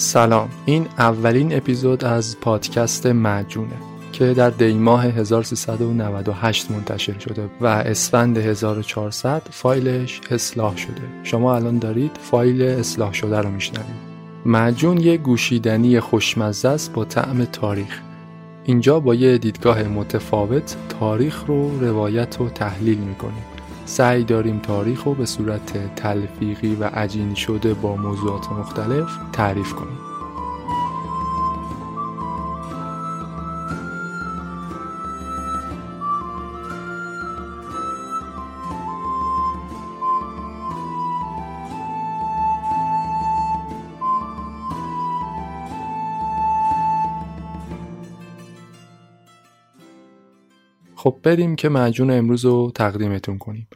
سلام. این اولین اپیزود از پادکست معجونه که در دیماه 1398 منتشر شده و اسفند 1400 فایلش اصلاح شده. شما الان دارید فایل اصلاح شده رو میشنوید. معجون یه گوشیدنی خوشمزه است با طعم تاریخ. اینجا با یه دیدگاه متفاوت تاریخ رو روایت و تحلیل می‌کنیم. سعی داریم تاریخ رو به صورت تلفیقی و عجین شده با موضوعات مختلف تعریف کنیم. خب بریم که معجون امروز رو تقدیمتون کنیم.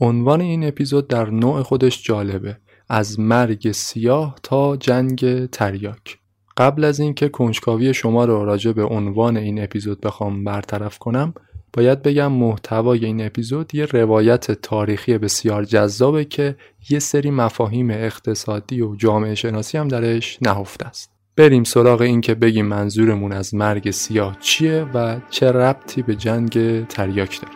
عنوان این اپیزود در نوع خودش جالبه. از مرگ سیاه تا جنگ تریاک. قبل از اینکه کنجکاوی شما رو راجع به عنوان این اپیزود بخوام برطرف کنم باید بگم محتوای این اپیزود یه روایت تاریخی بسیار جذابه که یه سری مفاهیم اقتصادی و جامعه شناسی هم درش نهفته است. بریم سراغ این که بگیم منظورمون از مرگ سیاه چیه و چه ربطی به جنگ تریاک داره.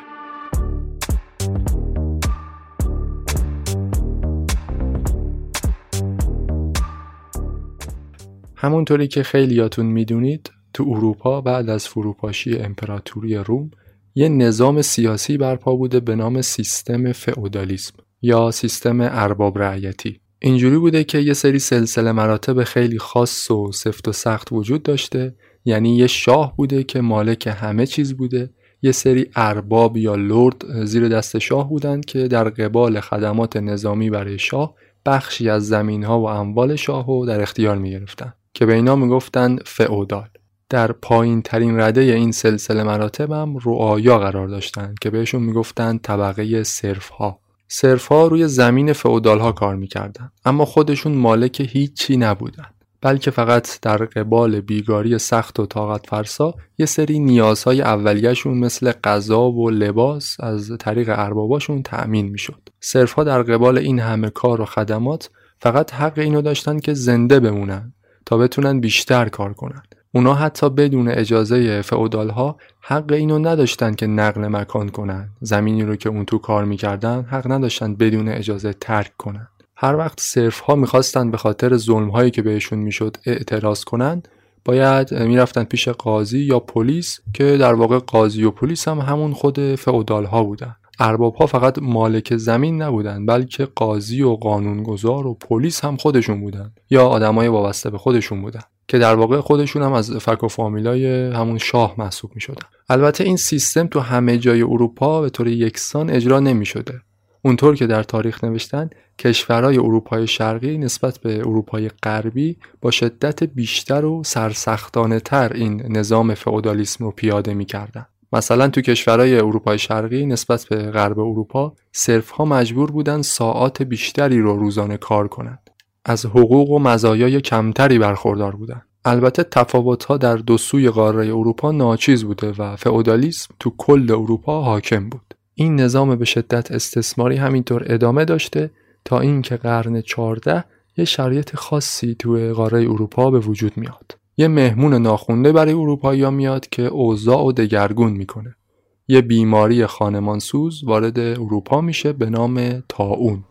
همونطوری که خیلیاتون می‌دونید تو اروپا بعد از فروپاشی امپراتوری روم یه نظام سیاسی برپا بوده به نام سیستم فئودالیسم یا سیستم ارباب رعیتی. اینجوری بوده که یه سری سلسله مراتب خیلی خاص و سفت و سخت وجود داشته. یعنی یه شاه بوده که مالک همه چیز بوده. یه سری ارباب یا لرد زیر دست شاه بودند که در قبال خدمات نظامی برای شاه بخشی از زمین ها و اموال شاه رو در اختیار می گرفتن که به اینا می گفتن فئودال. در پایین ترین رده این سلسله مراتب هم رعایا قرار داشتند که بهشون می‌گفتند طبقه صرف ها صرف ها روی زمین فئودال ها کار می‌کردن اما خودشون مالک هیچی نبودن بلکه فقط در قبال بیگاری سخت و طاقت فرسا یه سری نیازهای اولیهشون مثل غذا و لباس از طریق ارباباشون تأمین می‌شد. صرف ها در قبال این همه کار و خدمات فقط حق اینو داشتن که زنده بمونن تا بتونن بیشتر کار کنن. اونا حتی بدون اجازه فعودال ها حق اینو نداشتن که نقل مکان کنن. زمینی رو که اون تو کار می‌کردن حق نداشتن بدون اجازه ترک کنن. هر وقت صرف ها می‌خواستن به خاطر ظلم هایی که بهشون می‌شد اعتراض کنن باید می‌رفتن پیش قاضی یا پلیس که در واقع قاضی و پلیس هم همون خود فعودال ها بودن. ارباب ها فقط مالک زمین نبودن بلکه قاضی و قانونگذار و پلیس هم خودشون بودن یا آدمای وابسته به خودشون بودن. که در واقع خودشون هم از فک و فامیلای همون شاه محسوب می شدن. البته این سیستم تو همه جای اروپا به طور یکسان اجرا نمی شده. اونطور که در تاریخ نوشتن کشورهای اروپای شرقی نسبت به اروپای غربی با شدت بیشتر و سرسختانه تر این نظام فئودالیسم رو پیاده می کردن. مثلا تو کشورهای اروپای شرقی نسبت به غرب اروپا صرف ها مجبور بودن ساعات بیشتری رو روزانه کار کنند. از حقوق و مزایای کمتری برخوردار بودند. البته تفاوت‌ها در دو سوی قاره اروپا ناچیز بوده و فئودالیسم تو کل اروپا حاکم بود. این نظام به شدت استثماری همینطور ادامه داشته تا اینکه قرن 14 یه شرایط خاصی تو قاره اروپا به وجود میاد. یه مهمون ناخونده برای اروپایی میاد که اوضاع و دگرگون می‌کنه. یه بیماری خانمانسوز وارد اروپا میشه به نام تاون.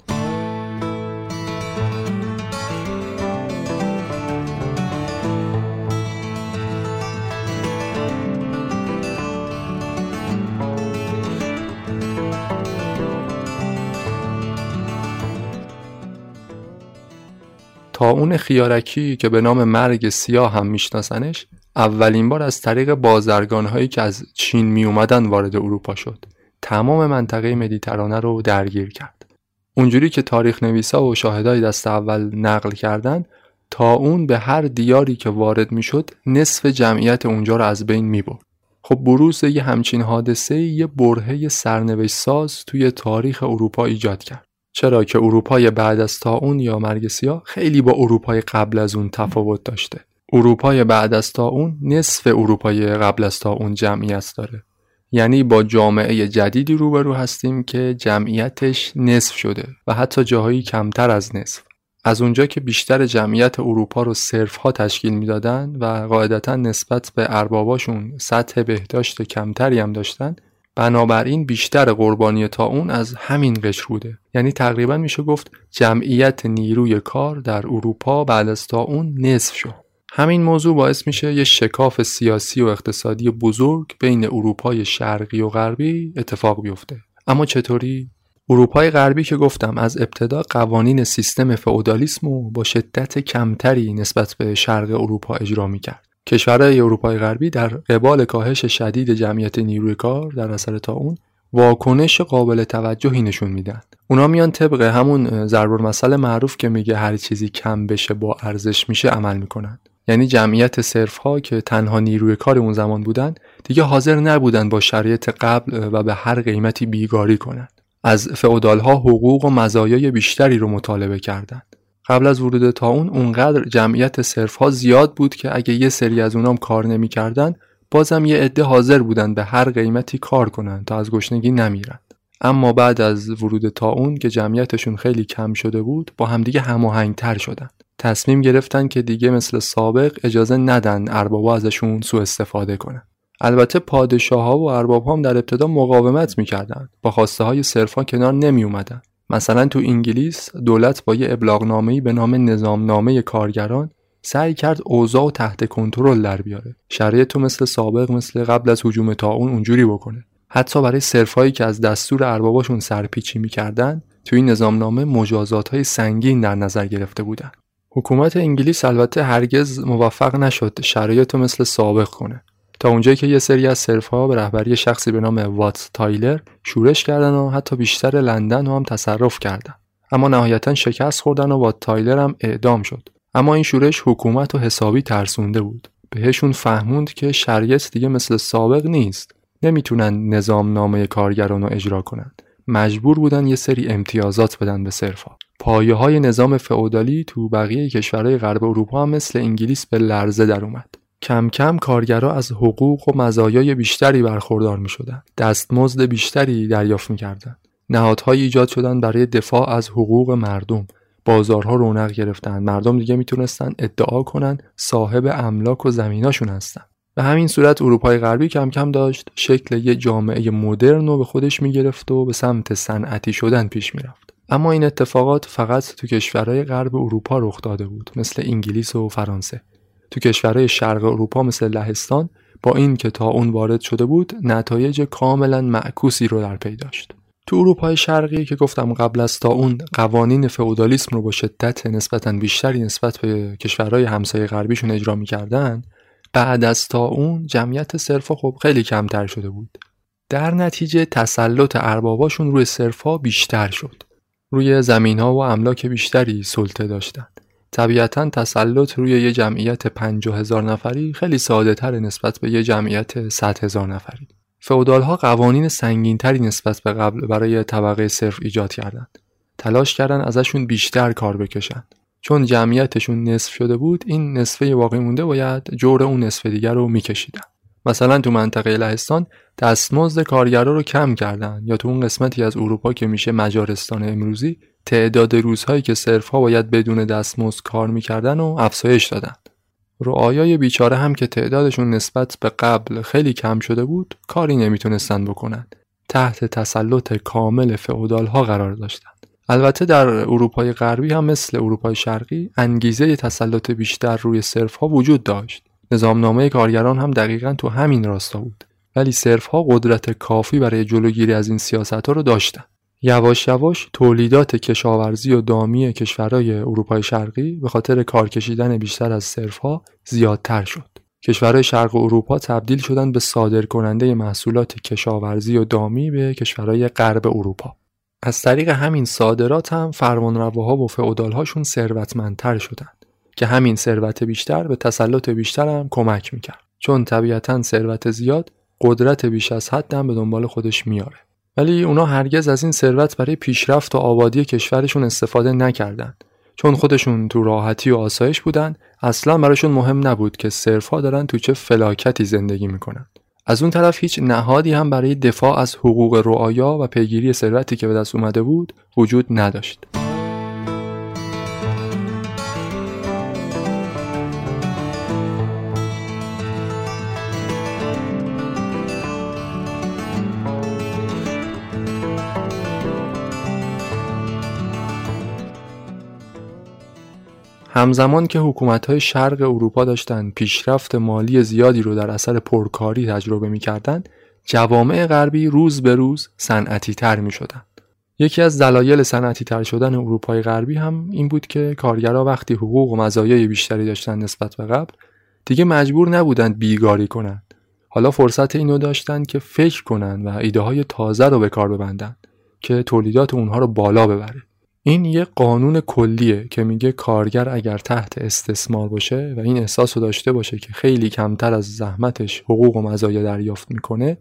اون خیارکی که به نام مرگ سیاه هم میشناسنش اولین بار از طریق بازرگان هایی که از چین می اومدن وارد اروپا شد تمام منطقه مدیترانه رو درگیر کرد اونجوری که تاریخ نویسا و شاهدای دست اول نقل کردن تا اون به هر دیاری که وارد می‌شد نصف جمعیت اونجا رو از بین می برد. خب بروز یه همچین حادثه یه برهه سرنوشت ساز توی تاریخ اروپا ایجاد کرد. چرا که اروپای بعد از تا اون یا مرگ سیاه خیلی با اروپای قبل از اون تفاوت داشته. اروپای بعد از تا اون نصف اروپای قبل از تا اون جمعیت داره. یعنی با جامعه جدیدی روبرو هستیم که جمعیتش نصف شده و حتی جاهایی کمتر از نصف. از اونجا که بیشتر جمعیت اروپا رو صرف ها تشکیل می‌دادن و قاعدتا نسبت به ارباباشون سطح بهداشت کمتری هم داشتن بنابراین بیشتر قربانی تا اون از همین قشر بوده. یعنی تقریبا میشه گفت جمعیت نیروی کار در اروپا بعد از اون نصف شد. همین موضوع باعث میشه یه شکاف سیاسی و اقتصادی بزرگ بین اروپای شرقی و غربی اتفاق بیفته. اما چطوری؟ اروپای غربی که گفتم از ابتدا قوانین سیستم فئودالیسم رو با شدت کمتری نسبت به شرق اروپا اجرا می‌کرد. کشورهای اروپای غربی در قبال کاهش شدید جمعیت نیروی کار در اثر تا اون واکنش قابل توجهی نشون میدن اونا میان طبق همون ضرب مسئله معروف که میگه هر چیزی کم بشه با ارزش میشه عمل می‌کنن. یعنی جمعیت صرف ها که تنها نیروی کار اون زمان بودن دیگه حاضر نبودن با شرایط قبل و به هر قیمتی بیگاری کنند. از فئودال ها حقوق و مزایای بیشتری رو مطالبه کردند. قبل از ورود تا اون اونقدر جمعیت صرف ها زیاد بود که اگه یه سری از اونام کار نمی‌کردن بازم یه عده حاضر بودن به هر قیمتی کار کنن تا از گشنگی نمیرن اما بعد از ورود تا اون که جمعیتشون خیلی کم شده بود با همدیگه هماهنگتر شدن. تصمیم گرفتن که دیگه مثل سابق اجازه ندن اربابا ازشون سوء استفاده کنن. البته پادشاه ها و ارباب هم در ابتدا مقاومت می‌کردند با خواسته های صرفا کنار نمی اومدن. مثلا تو انگلیس دولت با یه ابلاغنامه‌ای به نام نظامنامه کارگران سعی کرد اوضاع و تحت کنترل در بیاره. شرایط تو مثل سابق مثل قبل از حجوم اون اونجوری بکنه. حتی برای صرفایی که از دستور ارباباشون سرپیچی می‌کردن تو این نظامنامه مجازات های سنگین در نظر گرفته بودن. حکومت انگلیس البته هرگز موفق نشد شرایط مثل سابق کنه. تا اونجایی که یه سری از ها به رهبری شخصی به نام وات تایلر شورش کردن و حتی بیشتر لندن رو هم تصرف کردن. اما نهایتا شکست خوردن و وات تایلر هم اعدام شد. اما این شورش حکومت و حسابی ترسونده بود. بهشون فهموند که شریعت دیگه مثل سابق نیست. نمی‌تونن نظام نامه کارگران رو اجرا کنند مجبور بودن یه سری امتیازات بدن به صرفا پایه های نظام فئودالی تو بقیه کشورهای غرب اروپا هم مثل انگلیس به لرزه در اومد. کم کم کارگرها از حقوق و مزایای بیشتری برخوردار می شدن. دستمزد بیشتری دریافت می کردن. نهادهایی ایجاد شدن برای دفاع از حقوق مردم. بازارها رونق گرفتن. مردم دیگه می‌تونستن ادعا کنن صاحب املاک و زمیناشون هستن. به همین صورت اروپای غربی کم کم داشت شکل یه جامعه مدرن رو به خودش می‌گرفت و به سمت صنعتی شدن پیش می‌رفت. اما این اتفاقات فقط تو کشورهای غرب اروپا رخ داده بود مثل انگلیس و فرانسه. تو کشورهای شرق اروپا مثل لهستان با این که تا اون وارد شده بود نتایج کاملا معکوسی رو در پی داشت. تو اروپای شرقی که گفتم قبل از تا اون قوانین فئودالیسم رو با شدت نسبتا بیشتری نسبت به کشورهای همسایه غربیشون اجرا می‌کردن بعد از تا اون جمعیت صرفا خب خیلی کمتر شده بود. در نتیجه تسلط ارباباشون روی صرفا بیشتر شد. روی زمین ها و املاک بیشتری سلطه داشتند طبیعتا تسلط روی یه جمعیت 50 هزار نفری خیلی ساده تر نسبت به یه جمعیت 100 هزار نفری. فئودال ها قوانین تری نسبت به قبل برای طبقه صرف ایجاد کردند. تلاش کردن ازشون بیشتر کار بکشند. چون جمعیتشون نصف شده بود این نصفه باقی مونده باید جور اون نصف دیگر رو میکشیدن. مثلا تو منطقه لهستان دستمزد کارگرا رو کم کردن یا تو اون قسمتی از اروپا که میشه مجارستان امروزی تعداد روزهایی که ها باید بدون دستمزد کار می‌کردن و افزایش دادن. رعایای بیچاره هم که تعدادشون نسبت به قبل خیلی کم شده بود کاری نمی‌تونستن بکنن. تحت تسلط کامل فئودال ها قرار داشتند. البته در اروپای غربی هم مثل اروپای شرقی انگیزه تسلط بیشتر روی صرف ها وجود داشت. نظامنامه کارگران هم دقیقا تو همین راستا بود. ولی صرف ها قدرت کافی برای جلوگیری از این سیاست ها رو داشتن. یواش یواش تولیدات کشاورزی و دامی کشورهای اروپای شرقی به خاطر کار کشیدن بیشتر از صرفها زیادتر شد. کشورهای شرق اروپا تبدیل شدن به صادر کننده محصولات کشاورزی و دامی به کشورهای غرب اروپا. از طریق همین صادرات هم فرمانرواها و فئودالهاشون ثروتمندتر شدند که همین ثروت بیشتر به تسلط بیشتر هم کمک می‌کرد. چون طبیعتا ثروت زیاد قدرت بیش از حد هم به دنبال خودش میاره ولی اونا هرگز از این ثروت برای پیشرفت و آبادی کشورشون استفاده نکردند چون خودشون تو راحتی و آسایش بودن اصلا براشون مهم نبود که صرفا دارن تو چه فلاکتی زندگی می‌کنن. از اون طرف هیچ نهادی هم برای دفاع از حقوق رعایا و پیگیری ثروتی که به دست اومده بود وجود نداشت. همزمان که حکومت‌های شرق اروپا داشتند پیشرفت مالی زیادی رو در اثر پرکاری تجربه می‌کردند، جوامع غربی روز به روز صنعتی تر می شدن. یکی از دلایل صنعتی تر شدن اروپای غربی هم این بود که کارگرها وقتی حقوق و مزایای بیشتری داشتن نسبت به قبل دیگه مجبور نبودند بیگاری کنند. حالا فرصت اینو داشتند که فکر کنند و ایده های تازه رو به کار ببندند که تولیدات اونها رو بالا ببره. این یه قانون کلیه که میگه کارگر اگر تحت استثمار باشه و این احساس رو داشته باشه که خیلی کمتر از زحمتش حقوق و مزایا دریافت می‌کنه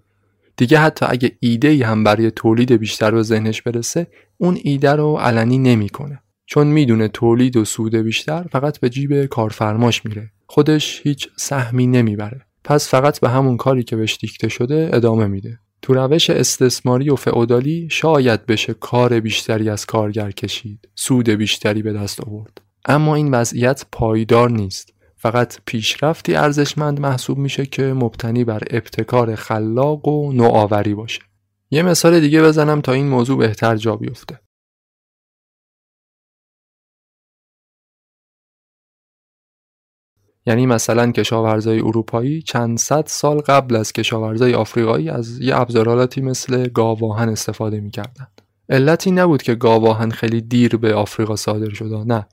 دیگه حتی اگه ایده ای هم برای تولید بیشتر به ذهنش برسه اون ایده رو علنی نمی‌کنه. چون می‌دونه تولید و سود بیشتر فقط به جیب کارفرماش میره. خودش هیچ سهمی نمی‌بره. پس فقط به همون کاری که بهش دیکته شده ادامه میده. تو روش استثماری و فعودالی شاید بشه کار بیشتری از کارگر کشید سود بیشتری به دست آورد. اما این وضعیت پایدار نیست. فقط پیشرفتی ارزشمند محسوب میشه که مبتنی بر ابتکار خلاق و نوآوری باشه. یه مثال دیگه بزنم تا این موضوع بهتر جا بیفته. یعنی مثلا کشاورزای اروپایی چند صد سال قبل از کشاورزای آفریقایی از یه ابزارالاتی مثل گاواهن استفاده می‌کردند. علتی نبود که گاواهن خیلی دیر به آفریقا صادر شده نه.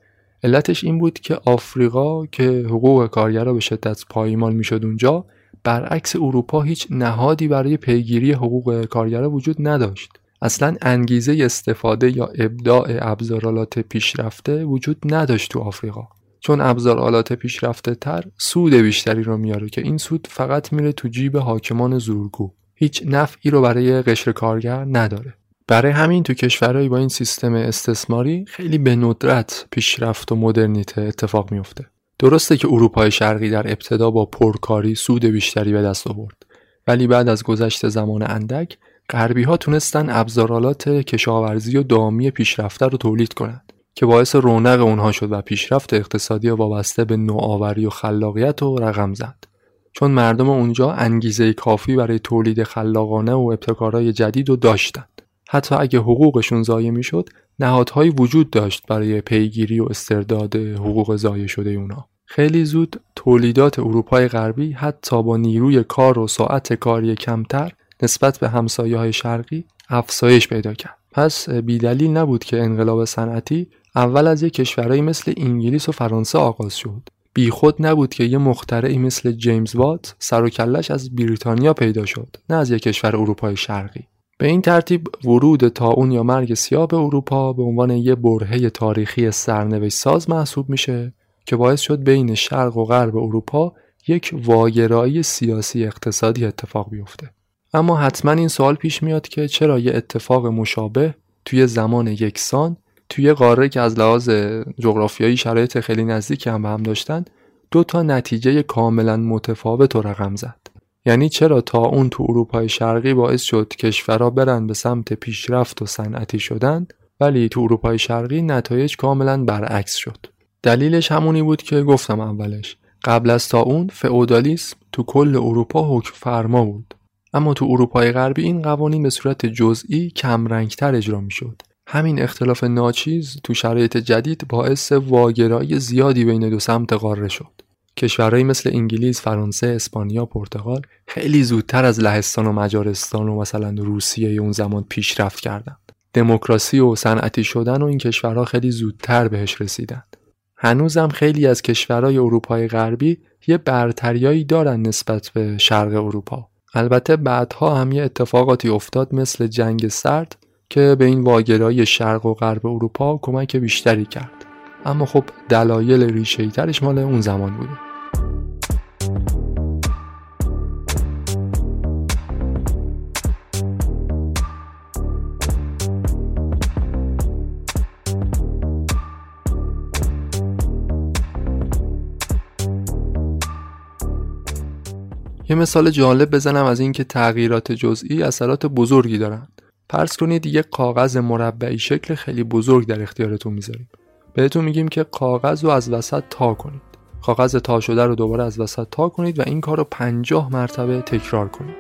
علتش این بود که آفریقا که حقوق کارگرا به شدت پایمال می‌شد اونجا برعکس اروپا هیچ نهادی برای پیگیری حقوق کارگرا وجود نداشت. اصلا انگیزه استفاده یا ابداع ابزارالات پیشرفته وجود نداشت تو آفریقا. چون ابزارالات پیشرفته تر سود بیشتری رو میاره که این سود فقط میره تو جیب حاکمان زورگو. هیچ نفعی رو برای قشر کارگر نداره. برای همین تو کشورهایی با این سیستم استثماری خیلی به ندرت پیشرفت و مدرنیته اتفاق میفته. درسته که اروپای شرقی در ابتدا با پرکاری سود بیشتری به دست آورد. ولی بعد از گذشت زمان اندک غربی ها تونستن ابزارالات کشاورزی و دامی پیشرفته رو تولید کنند که باعث رونق اونها شد و پیشرفت اقتصادی وابسته به نوآوری و خلاقیت و رقم زد. چون مردم اونجا انگیزه کافی برای تولید خلاقانه و ابتکارهای جدید رو داشتند. حتی اگه حقوقشون ضایع می‌شد نهادهایی وجود داشت برای پیگیری و استرداد حقوق ضایع شده اونا. خیلی زود تولیدات اروپای غربی حتی با نیروی کار و ساعت کاری کمتر نسبت به همسایه های شرقی افزایش پیدا کرد. پس بیدلیل نبود که انقلاب صنعتی اول از یک کشورهایی مثل انگلیس و فرانسه آغاز شد. بیخود نبود که یه مخترعی مثل جیمز وات سر و کلش از بریتانیا پیدا شد نه از یک کشور اروپای شرقی. به این ترتیب ورود تاون یا مرگ سیاه به اروپا به عنوان یه برهه تاریخی سرنوشت ساز محسوب میشه که باعث شد بین شرق و غرب اروپا یک واگرایی سیاسی اقتصادی اتفاق بیفته. اما حتما این سوال پیش میاد که چرا یه اتفاق مشابه توی زمان یکسان توی قاره که از لحاظ جغرافیایی شرایط خیلی نزدیک هم به هم داشتن دو تا نتیجه کاملا متفاوت و رقم زد. یعنی چرا تا اون تو اروپای شرقی باعث شد کشورها برن به سمت پیشرفت و صنعتی شدن ولی تو اروپای شرقی نتایج کاملا برعکس شد. دلیلش همونی بود که گفتم اولش قبل از تا اون فئودالیسم تو کل اروپا حکم فرما بود. اما تو اروپای غربی این قوانین به صورت جزئی کم رنگتر اجرا می شد. همین اختلاف ناچیز تو شرایط جدید باعث واگرایی زیادی بین دو سمت قاره شد. کشورهایی مثل انگلیس، فرانسه، اسپانیا، پرتغال خیلی زودتر از لهستان و مجارستان و مثلا روسیه اون زمان پیشرفت کردند. دموکراسی و صنعتی شدن و این کشورها خیلی زودتر بهش رسیدند. هنوزم خیلی از کشورهای اروپای غربی یه برتریایی دارن نسبت به شرق اروپا البته بعدها هم یه اتفاقاتی افتاد مثل جنگ سرد که به این واگرایی شرق و غرب اروپا کمک بیشتری کرد اما خب دلایل ریشه ترش مال اون زمان بوده یه مثال جالب بزنم از اینکه تغییرات جزئی اثرات بزرگی دارن. فرض کنید یک کاغذ مربعی شکل خیلی بزرگ در اختیارتون می‌ذاریم. بهتون میگیم که کاغذ رو از وسط تا کنید. کاغذ تا شده رو دوباره از وسط تا کنید و این کار رو 50 مرتبه تکرار کنید.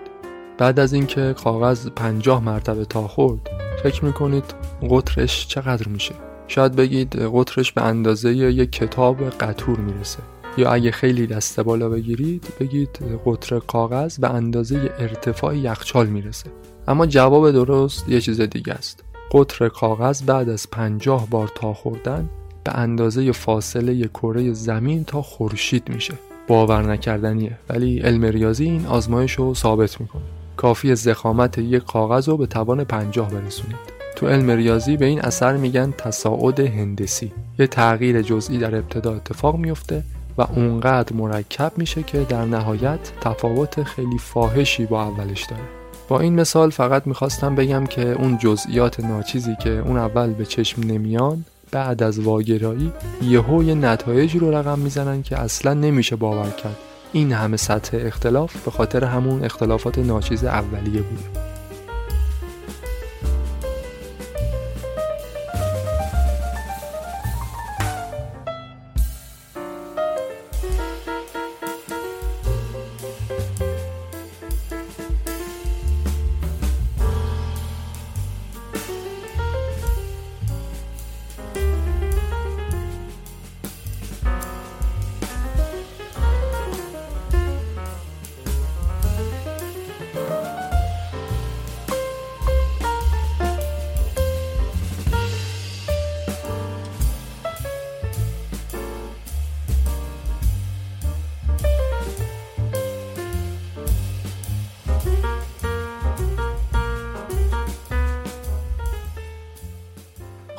بعد از اینکه کاغذ 50 مرتبه تا خورد، فکر می‌کنید قطرش چقدر میشه؟ شاید بگید قطرش به اندازه یک کتاب قطور می‌رسه. یا اگه خیلی دسته بالا بگیرید بگید قطر کاغذ به اندازه ارتفاع یخچال می‌رسه اما جواب درست یه چیز دیگه است. قطر کاغذ بعد از پنجاه بار تا خوردن به اندازه فاصله کره زمین تا خورشید میشه. باور نکردنیه ولی علم ریاضی این آزمایش رو ثابت می‌کنه. کافی زخامت یک کاغذ رو به توان پنجاه برسونید. تو علم ریاضی به این اثر میگن تصاعد هندسی. یه تغییر جزئی در ابتدا اتفاق میفته و اونقدر مرکب میشه که در نهایت تفاوت خیلی فاحشی با اولش داره. با این مثال فقط می‌خواستم بگم که اون جزئیات ناچیزی که اون اول به چشم نمیان بعد از واگرایی یهو یه نتایجی رو رقم می‌زنن که اصلا نمیشه باور کرد. این همه سطح اختلاف به خاطر همون اختلافات ناچیز اولیه بوده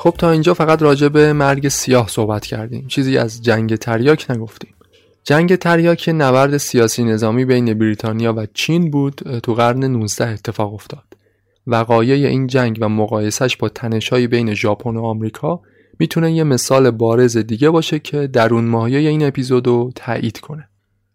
خب تا اینجا فقط راجع به مرگ سیاه صحبت کردیم. چیزی از جنگ تریاک نگفتیم. جنگ تریاک نبرد سیاسی نظامی بین بریتانیا و چین بود تو قرن 19 اتفاق افتاد. وقایع این جنگ و مقایسش با تنشهای بین ژاپن و آمریکا می‌تونه یه مثال بارز دیگه باشه که درون ماهیه این اپیزود رو تایید کنه.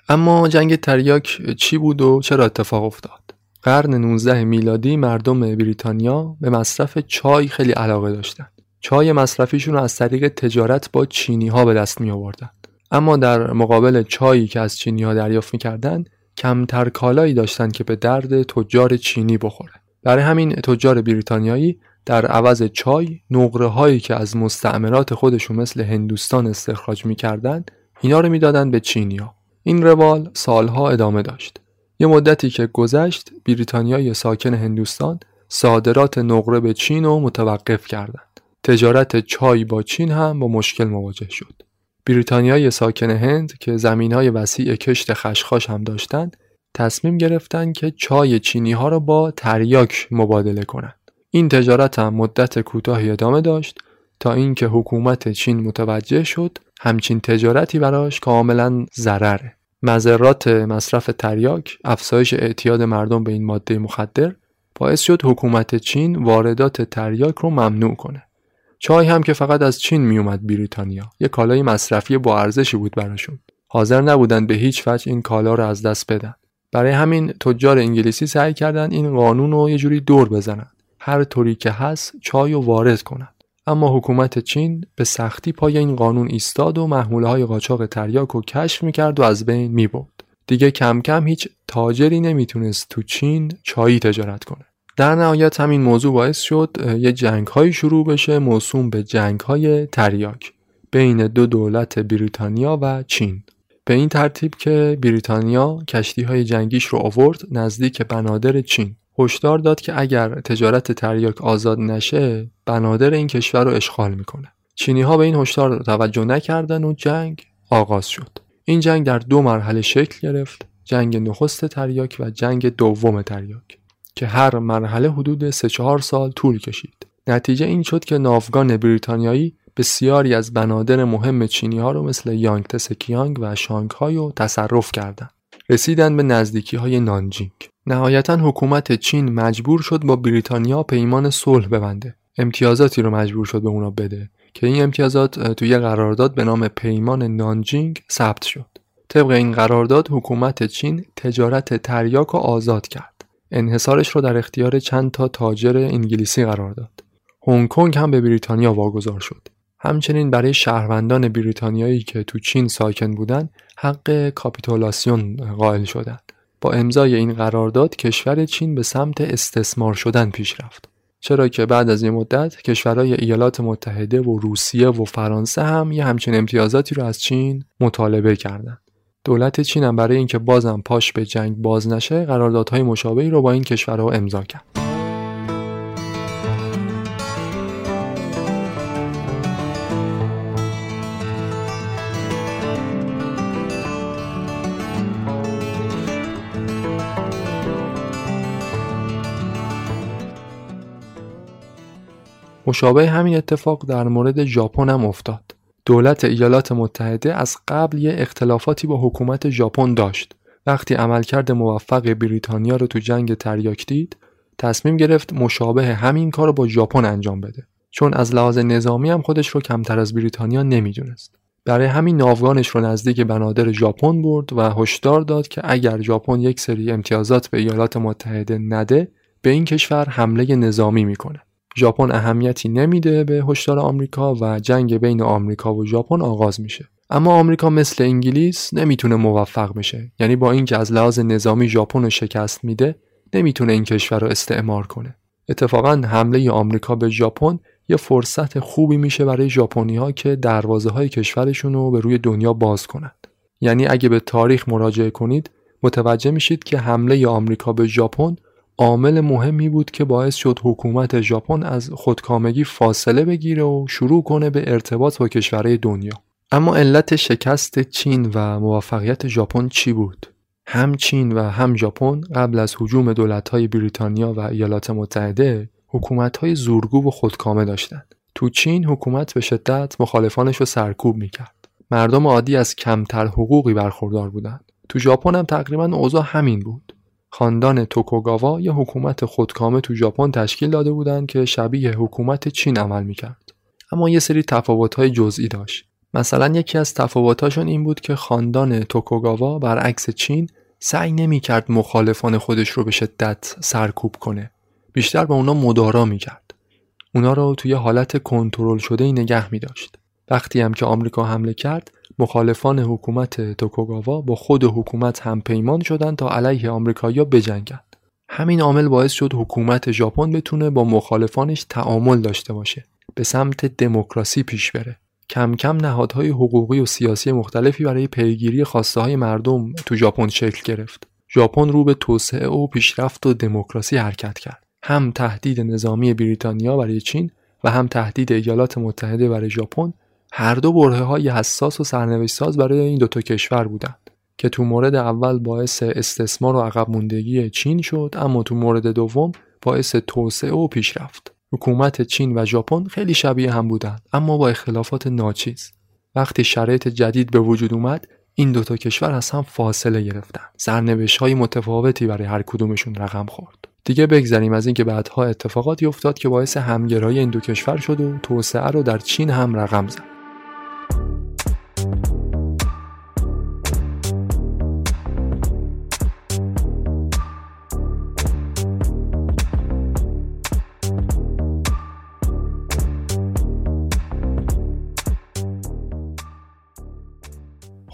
اما جنگ تریاک چی بود و چرا اتفاق افتاد؟ قرن 19 میلادی مردم بریتانیا به مصرف چای خیلی علاقه داشتن. چای مصرفیشون رو از طریق تجارت با چینی ها به دست می آوردن. اما در مقابل چایی که از چینی ها دریافت می‌کردند کمتر کالایی داشتند که به درد تجار چینی بخوره. برای همین تجار بریتانیایی در عوض چای نقره هایی که از مستعمرات خودشون مثل هندوستان استخراج می‌کردند اینا رو می‌دادند به چینیا این روال سالها ادامه داشت. یه مدتی که گذشت بریتانیای ساکن هندوستان صادرات نقره به چین رو متوقف کردند. تجارت چای با چین هم با مشکل مواجه شد. بریتانیای ساکن هند که زمین های وسیع کشت خشخاش هم داشتند تصمیم گرفتند که چای چینی ها را با تریاک مبادله کنند. این تجارت هم مدت کوتاهی ادامه داشت تا اینکه حکومت چین متوجه شد همچین تجارتی براش کاملا ضرره. مذرات مصرف تریاک، افزایش اعتیاد مردم به این ماده مخدر باعث شد حکومت چین واردات تریاک رو ممنوع کنه. چای هم که فقط از چین میومد بریتانیا. یه کالای مصرفی با ارزشی بود براشون. حاضر نبودن به هیچ وجه این کالا رو از دست بدن. برای همین تجار انگلیسی سعی کردن این قانون رو یه جوری دور بزنن هر طوری که هست چای رو وارد کنن اما حکومت چین به سختی پای این قانون ایستاد و محموله های قاچاق تریاک رو کشف می‌کرد و از بین می‌برد. دیگه کم کم هیچ تاجری نمی‌تونست تو چین چایی تجارت کنه. در نهایت همین موضوع باعث شد یه جنگ های شروع بشه موسوم به جنگ های تریاک بین دو دولت بریتانیا و چین. به این ترتیب که بریتانیا کشتی های جنگیش رو آورد نزدیک بنادر چین. هشدار داد که اگر تجارت تریاک آزاد نشه بنادر این کشور رو اشغال می‌کنه. چینی ها به این هشدار توجه نکردن و جنگ آغاز شد. این جنگ در دو مرحله شکل گرفت جنگ نخست تریاک و جنگ دوم تریاک. که هر مرحله حدود 3 4 سال طول کشید نتیجه این شد که ناوگان بریتانیایی بسیاری از بنادر مهم چینی ها رو مثل یانگ تسکیانگ و شانگهای رو تصرف کردند. رسیدن به نزدیکی های نانجینگ. نهایتا حکومت چین مجبور شد با بریتانیا پیمان صلح ببنده. امتیازاتی رو مجبور شد به اونا بده که این امتیازات توی قرارداد به نام پیمان نانجینگ ثبت شد. طبق این قرارداد حکومت چین تجارت تریاک رو آزاد کرد. انحصارش رو در اختیار چند تا تاجر انگلیسی قرار داد. هنگ کنگ هم به بریتانیا واگذار شد. همچنین برای شهروندان بریتانیایی که تو چین ساکن بودند حق کاپیتولاسیون قائل شدند. با امضای این قرارداد کشور چین به سمت استثمار شدن پیش رفت. چرا که بعد از این مدت کشورهای ایالات متحده و روسیه و فرانسه هم یه همچین امتیازاتی رو از چین مطالبه کردند. دولت چین هم برای اینکه بازم پاش به جنگ باز نشه قراردادهای مشابهی رو با این کشورها امضا کرد. مشابه همین اتفاق در مورد ژاپن هم افتاد. دولت ایالات متحده از قبل یه اختلافاتی با حکومت ژاپن داشت. وقتی عملکرد موفق بریتانیا رو تو جنگ تریاک دید، تصمیم گرفت مشابه همین کار رو با ژاپن انجام بده. چون از لحاظ نظامی هم خودش رو کمتر از بریتانیا نمی‌دونست. برای همین ناوگانش رو نزدیک بنادر ژاپن برد و هشدار داد که اگر ژاپن یک سری امتیازات به ایالات متحده نده به این کشور حمله نظامی می‌کنه. ژاپن اهمیتی نمیده به هشدار آمریکا و جنگ بین آمریکا و ژاپن آغاز میشه. اما آمریکا مثل انگلیس نمی‌تونه موفق بشه. یعنی با اینکه از لحاظ نظامی ژاپن رو شکست میده نمی‌تونه این کشور رو استعمار کنه. اتفاقا حمله آمریکا به ژاپن یه فرصت خوبی میشه برای ژاپنی ها که دروازه های کشورشون رو به روی دنیا باز کنند. یعنی اگه به تاریخ مراجعه کنید متوجه میشید که حمله آمریکا به ژاپن عامل مهمی بود که باعث شد حکومت ژاپن از خودکامگی فاصله بگیره و شروع کنه به ارتباط با کشورهای دنیا. اما علت شکست چین و موفقیت ژاپن چی بود؟ هم چین و هم ژاپن قبل از حجوم دولت‌های بریتانیا و ایالات متحده حکومت‌های زورگو و خودکامه داشتند. تو چین حکومت به شدت مخالفانش رو سرکوب می‌کرد. مردم عادی از کمتر حقوقی برخوردار بودند. تو ژاپن هم تقریبا اوضاع همین بود. خاندان توکوگاوا یه حکومت خودکامه تو ژاپن تشکیل داده بودند که شبیه حکومت چین عمل می‌کرد. اما یه سری تفاوت‌های جزئی داشت. مثلا یکی از تفاوت‌هاشون این بود که خاندان توکوگاوا برعکس چین سعی نمی‌کرد مخالفان خودش رو به شدت سرکوب کنه. بیشتر به اونا مدارا می‌کرد. اونا رو توی حالت کنترل شده نگه می داشت. وقتی هم که آمریکا حمله کرد مخالفان حکومت توکوگاوا با خود حکومت هم پیمان شدند تا علیه آمریکایی‌ها بجنگند. همین عامل باعث شد حکومت ژاپن بتونه با مخالفانش تعامل داشته باشه. به سمت دموکراسی پیش بره. کم کم نهادهای حقوقی و سیاسی مختلفی برای پیگیری خواسته های مردم تو ژاپن شکل گرفت. ژاپن رو به توسعه و پیشرفت و دموکراسی حرکت کرد. هم تهدید نظامی بریتانیا برای چین و هم تهدید ایالات متحده برای ژاپن هر دو بره های حساس و سرنوشت ساز برای این دوتا کشور بودند که تو مورد اول باعث استثمار و عقب موندگی چین شد اما تو مورد دوم باعث توسعه و پیشرفت. حکومت چین و ژاپن خیلی شبیه هم بودند اما با اختلافات ناچیز. وقتی شرایط جدید به وجود اومد این دوتا کشور از هم فاصله گرفتن. سرنوشت های متفاوتی برای هر کدومشون رقم خورد. دیگه بگذریم از اینکه بعدها اتفاقاتی افتاد که باعث همگرایی این دو کشور شد و توسعه رو در چین هم رقم زد.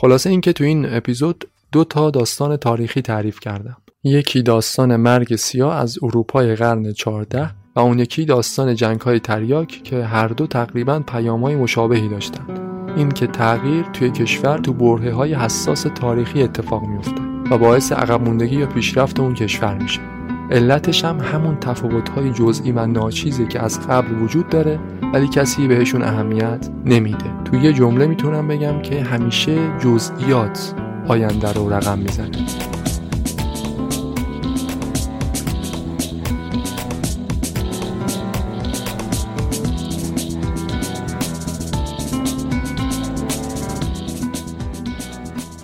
خلاصه اینکه تو این اپیزود دو تا داستان تاریخی تعریف کردم. یکی داستان مرگ سیاه از اروپای قرن 14 و اون یکی داستان جنگ های تریاک که هر دو تقریبا پیام های مشابهی داشتند. این که تغییر توی کشور تو برهه های حساس تاریخی اتفاق میفته و باعث عقب موندگی یا پیشرفت اون کشور میشه. علتش هم همون تفاوت‌های جزئی و ناچیزی که از قبل وجود داره ولی کسی بهشون اهمیت نمیده. تو یه جمله می‌تونم بگم که همیشه جزئیات آینده رو رقم می‌زنه.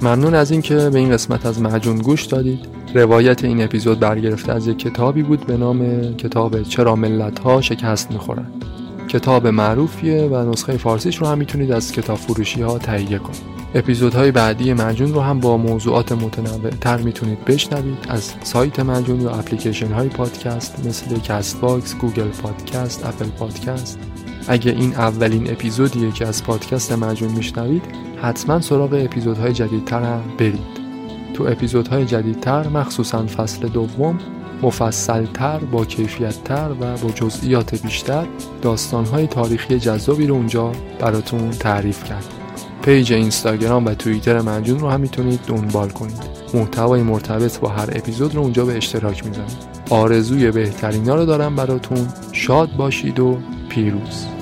ممنون از اینکه به این قسمت از معجون گوش دادید. روایت این اپیزود برگرفته از یک کتابی بود به نام کتاب چرا ملت ها شکست می‌خورند کتاب معروفیه و نسخه فارسیش رو هم می‌تونید از کتاب فروشی ها تهیه کنید. اپیزودهای بعدی معجون رو هم با موضوعات متنوع تر می‌تونید بشنوید از سایت معجون یا اپلیکیشن های پادکست مثل Castbox، Google Podcast، Apple Podcast. اگه این اولین اپیزودیه که از پادکست معجون میشنوید حتما سراغ اپیزودهای جدیدتر هم برید. تو اپیزودهای جدیدتر مخصوصا فصل دوم مفصلتر با کیفیتتر و با جزئیات بیشتر داستانهای تاریخی جذابی رو اونجا براتون تعریف کرد پیج اینستاگرام و توییتر منجون رو هم می‌تونید دنبال کنید. محتوای مرتبط با هر اپیزود رو اونجا به اشتراک می‌ذارم. آرزوی بهترینا رو دارم براتون. شاد باشید و پیروز.